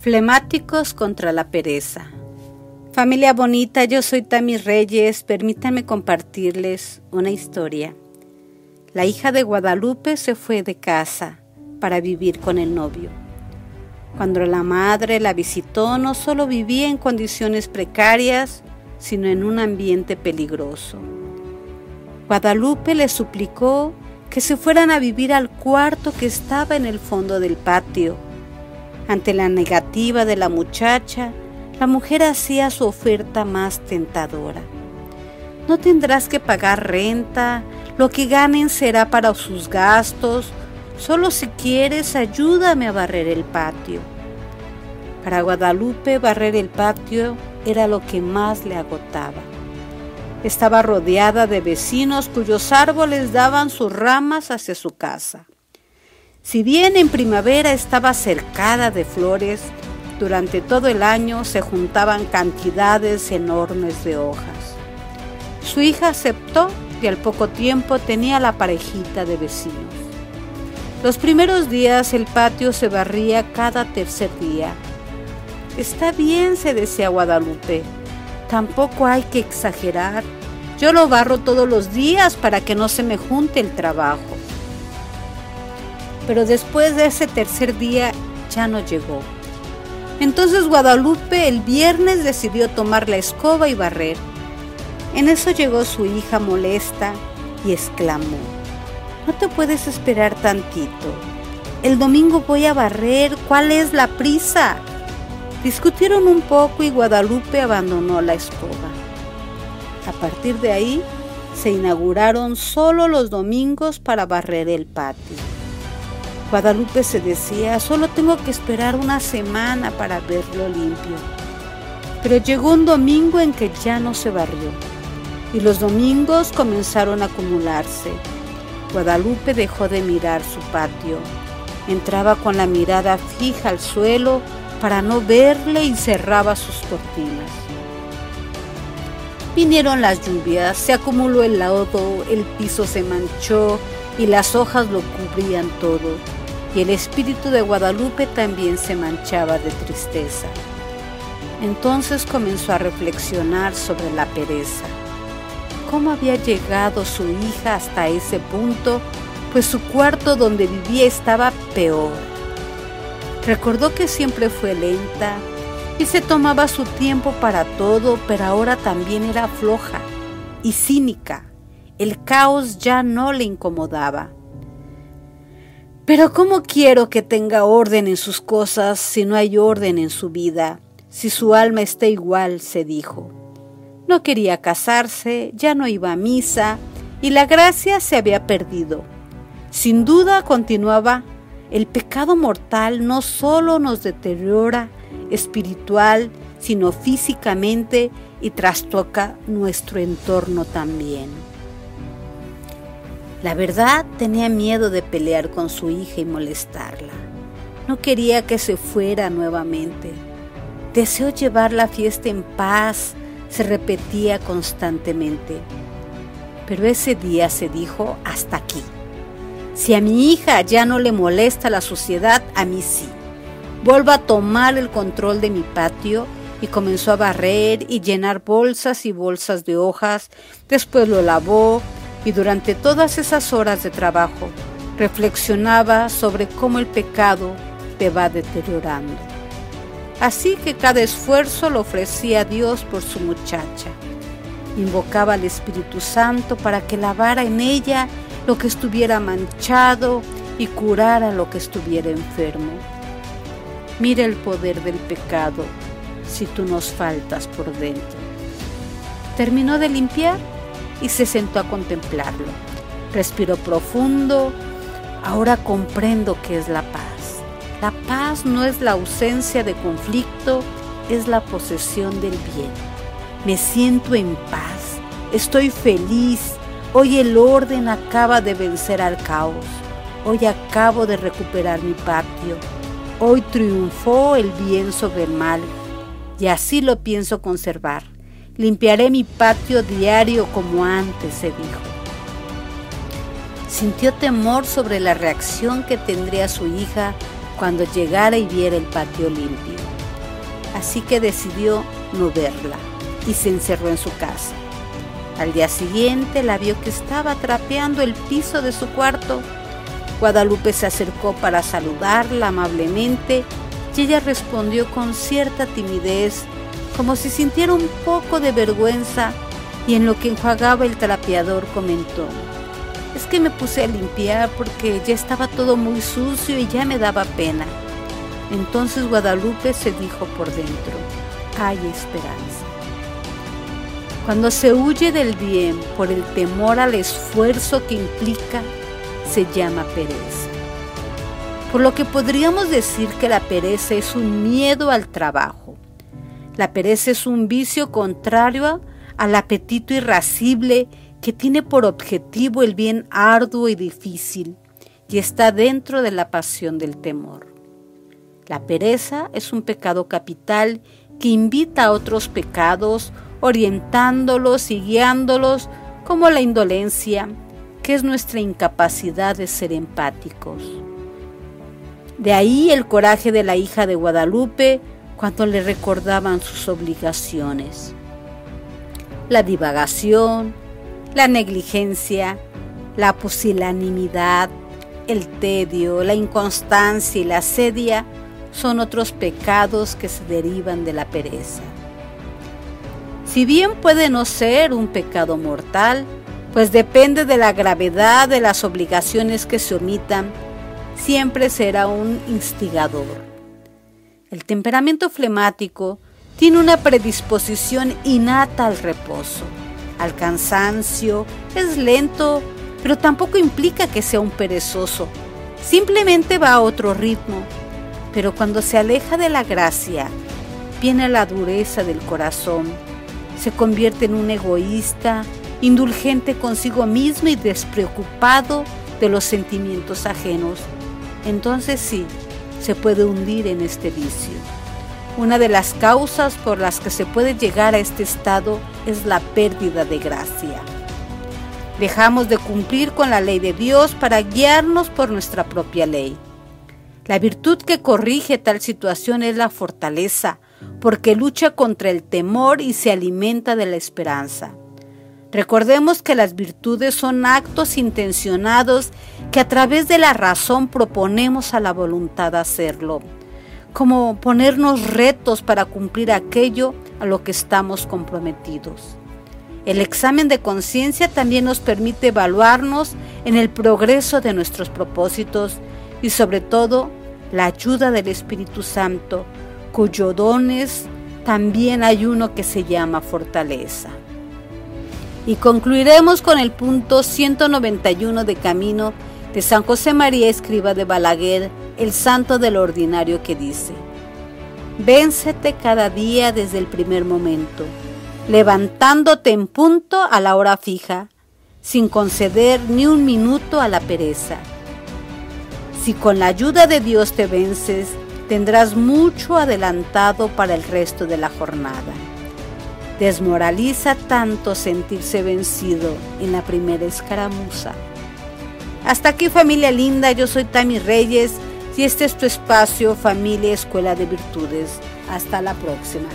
Flemáticos contra la pereza. Familia bonita, yo soy Tami Reyes. Permítanme compartirles una historia. La hija de Guadalupe se fue de casa para vivir con el novio. Cuando la madre la visitó, no solo vivía en condiciones precarias, sino en un ambiente peligroso. Guadalupe le suplicó que se fueran a vivir al cuarto que estaba en el fondo del patio ante la negativa de la muchacha, la mujer hacía su oferta más tentadora. No tendrás que pagar renta, lo que ganen será para sus gastos, solo si quieres ayúdame a barrer el patio. Para Guadalupe barrer el patio era lo que más le agotaba. Estaba rodeada de vecinos cuyos árboles daban sus ramas hacia su casa. Si bien en primavera estaba cercada de flores, durante todo el año se juntaban cantidades enormes de hojas. Su hija aceptó y al poco tiempo tenía la parejita de vecinos. Los primeros días el patio se barría cada tercer día. Está bien, se decía Guadalupe. Tampoco hay que exagerar. Yo lo barro todos los días para que no se me junte el trabajo pero después de ese tercer día ya no llegó. Entonces Guadalupe el viernes decidió tomar la escoba y barrer. En eso llegó su hija molesta y exclamó, no te puedes esperar tantito. El domingo voy a barrer, ¿cuál es la prisa? Discutieron un poco y Guadalupe abandonó la escoba. A partir de ahí, se inauguraron solo los domingos para barrer el patio. Guadalupe se decía, solo tengo que esperar una semana para verlo limpio. Pero llegó un domingo en que ya no se barrió y los domingos comenzaron a acumularse. Guadalupe dejó de mirar su patio. Entraba con la mirada fija al suelo para no verle y cerraba sus cortinas. Vinieron las lluvias, se acumuló el lodo, el piso se manchó y las hojas lo cubrían todo y el espíritu de Guadalupe también se manchaba de tristeza. Entonces comenzó a reflexionar sobre la pereza. ¿Cómo había llegado su hija hasta ese punto? Pues su cuarto donde vivía estaba peor. Recordó que siempre fue lenta y se tomaba su tiempo para todo, pero ahora también era floja y cínica. El caos ya no le incomodaba. Pero ¿cómo quiero que tenga orden en sus cosas si no hay orden en su vida? Si su alma está igual, se dijo. No quería casarse, ya no iba a misa y la gracia se había perdido. Sin duda, continuaba, el pecado mortal no solo nos deteriora espiritual, sino físicamente y trastoca nuestro entorno también. La verdad tenía miedo de pelear con su hija y molestarla. No quería que se fuera nuevamente. Deseó llevar la fiesta en paz, se repetía constantemente. Pero ese día se dijo hasta aquí. Si a mi hija ya no le molesta la suciedad, a mí sí. Vuelvo a tomar el control de mi patio y comenzó a barrer y llenar bolsas y bolsas de hojas. Después lo lavó, y durante todas esas horas de trabajo reflexionaba sobre cómo el pecado te va deteriorando. Así que cada esfuerzo lo ofrecía a Dios por su muchacha. Invocaba al Espíritu Santo para que lavara en ella lo que estuviera manchado y curara lo que estuviera enfermo. Mira el poder del pecado si tú nos faltas por dentro. Terminó de limpiar y se sentó a contemplarlo. Respiró profundo. Ahora comprendo qué es la paz. La paz no es la ausencia de conflicto, es la posesión del bien. Me siento en paz, estoy feliz. Hoy el orden acaba de vencer al caos. Hoy acabo de recuperar mi patio. Hoy triunfó el bien sobre el mal. Y así lo pienso conservar. Limpiaré mi patio diario como antes, se dijo. Sintió temor sobre la reacción que tendría su hija cuando llegara y viera el patio limpio. Así que decidió no verla y se encerró en su casa. Al día siguiente la vio que estaba trapeando el piso de su cuarto. Guadalupe se acercó para saludarla amablemente y ella respondió con cierta timidez, como si sintiera un poco de vergüenza y en lo que enjuagaba el trapeador comentó, es que me puse a limpiar porque ya estaba todo muy sucio y ya me daba pena. Entonces Guadalupe se dijo por dentro, hay esperanza. Cuando se huye del bien por el temor al esfuerzo que implica, se llama pereza. Por lo que podríamos decir que la pereza es un miedo al trabajo. La pereza es un vicio contrario al apetito irascible que tiene por objetivo el bien arduo y difícil y está dentro de la pasión del temor. La pereza es un pecado capital que invita a otros pecados, orientándolos y guiándolos como la indolencia, que es nuestra incapacidad de ser empáticos. De ahí el coraje de la hija de Guadalupe cuando le recordaban sus obligaciones. La divagación, la negligencia, la pusilanimidad, el tedio, la inconstancia y la sedia son otros pecados que se derivan de la pereza. Si bien puede no ser un pecado mortal, pues depende de la gravedad de las obligaciones que se omitan, siempre será un instigador. El temperamento flemático tiene una predisposición innata al reposo al cansancio, es lento, pero tampoco implica que sea un perezoso. Simplemente va a otro ritmo. Pero cuando se aleja de la gracia, viene la dureza del corazón. Se convierte en un egoísta, indulgente consigo mismo y despreocupado de los sentimientos ajenos. Entonces sí, se puede hundir en este vicio. Una de las causas por las que se puede llegar a este estado es la pérdida de gracia. Dejamos de cumplir con la ley de Dios para guiarnos por nuestra propia ley. La virtud que corrige tal situación es la fortaleza, porque lucha contra el temor y se alimenta de la esperanza. Recordemos que las virtudes son actos intencionados que a través de la razón proponemos a la voluntad hacerlo como ponernos retos para cumplir aquello a lo que estamos comprometidos. El examen de conciencia también nos permite evaluarnos en el progreso de nuestros propósitos y sobre todo la ayuda del Espíritu Santo, cuyo dones también hay uno que se llama fortaleza. Y concluiremos con el punto 191 de Camino de San José María Escriba de Balaguer el santo del ordinario que dice, Véncete cada día desde el primer momento, levantándote en punto a la hora fija, sin conceder ni un minuto a la pereza. Si con la ayuda de Dios te vences, tendrás mucho adelantado para el resto de la jornada. Desmoraliza tanto sentirse vencido en la primera escaramuza. Hasta aquí familia linda, yo soy Tami Reyes y este es tu espacio Familia Escuela de Virtudes. Hasta la próxima.